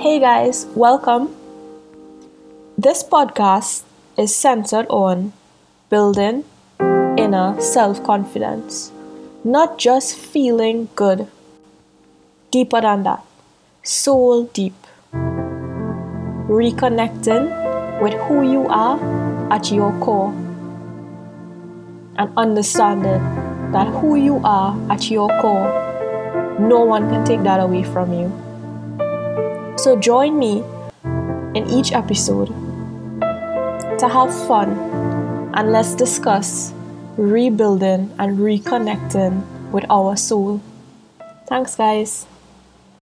Hey guys, welcome. This podcast is centered on building inner self confidence, not just feeling good. Deeper than that, soul deep. Reconnecting with who you are at your core and understanding that who you are at your core, no one can take that away from you. So join me in each episode to have fun and let's discuss rebuilding and reconnecting with our soul. Thanks, guys.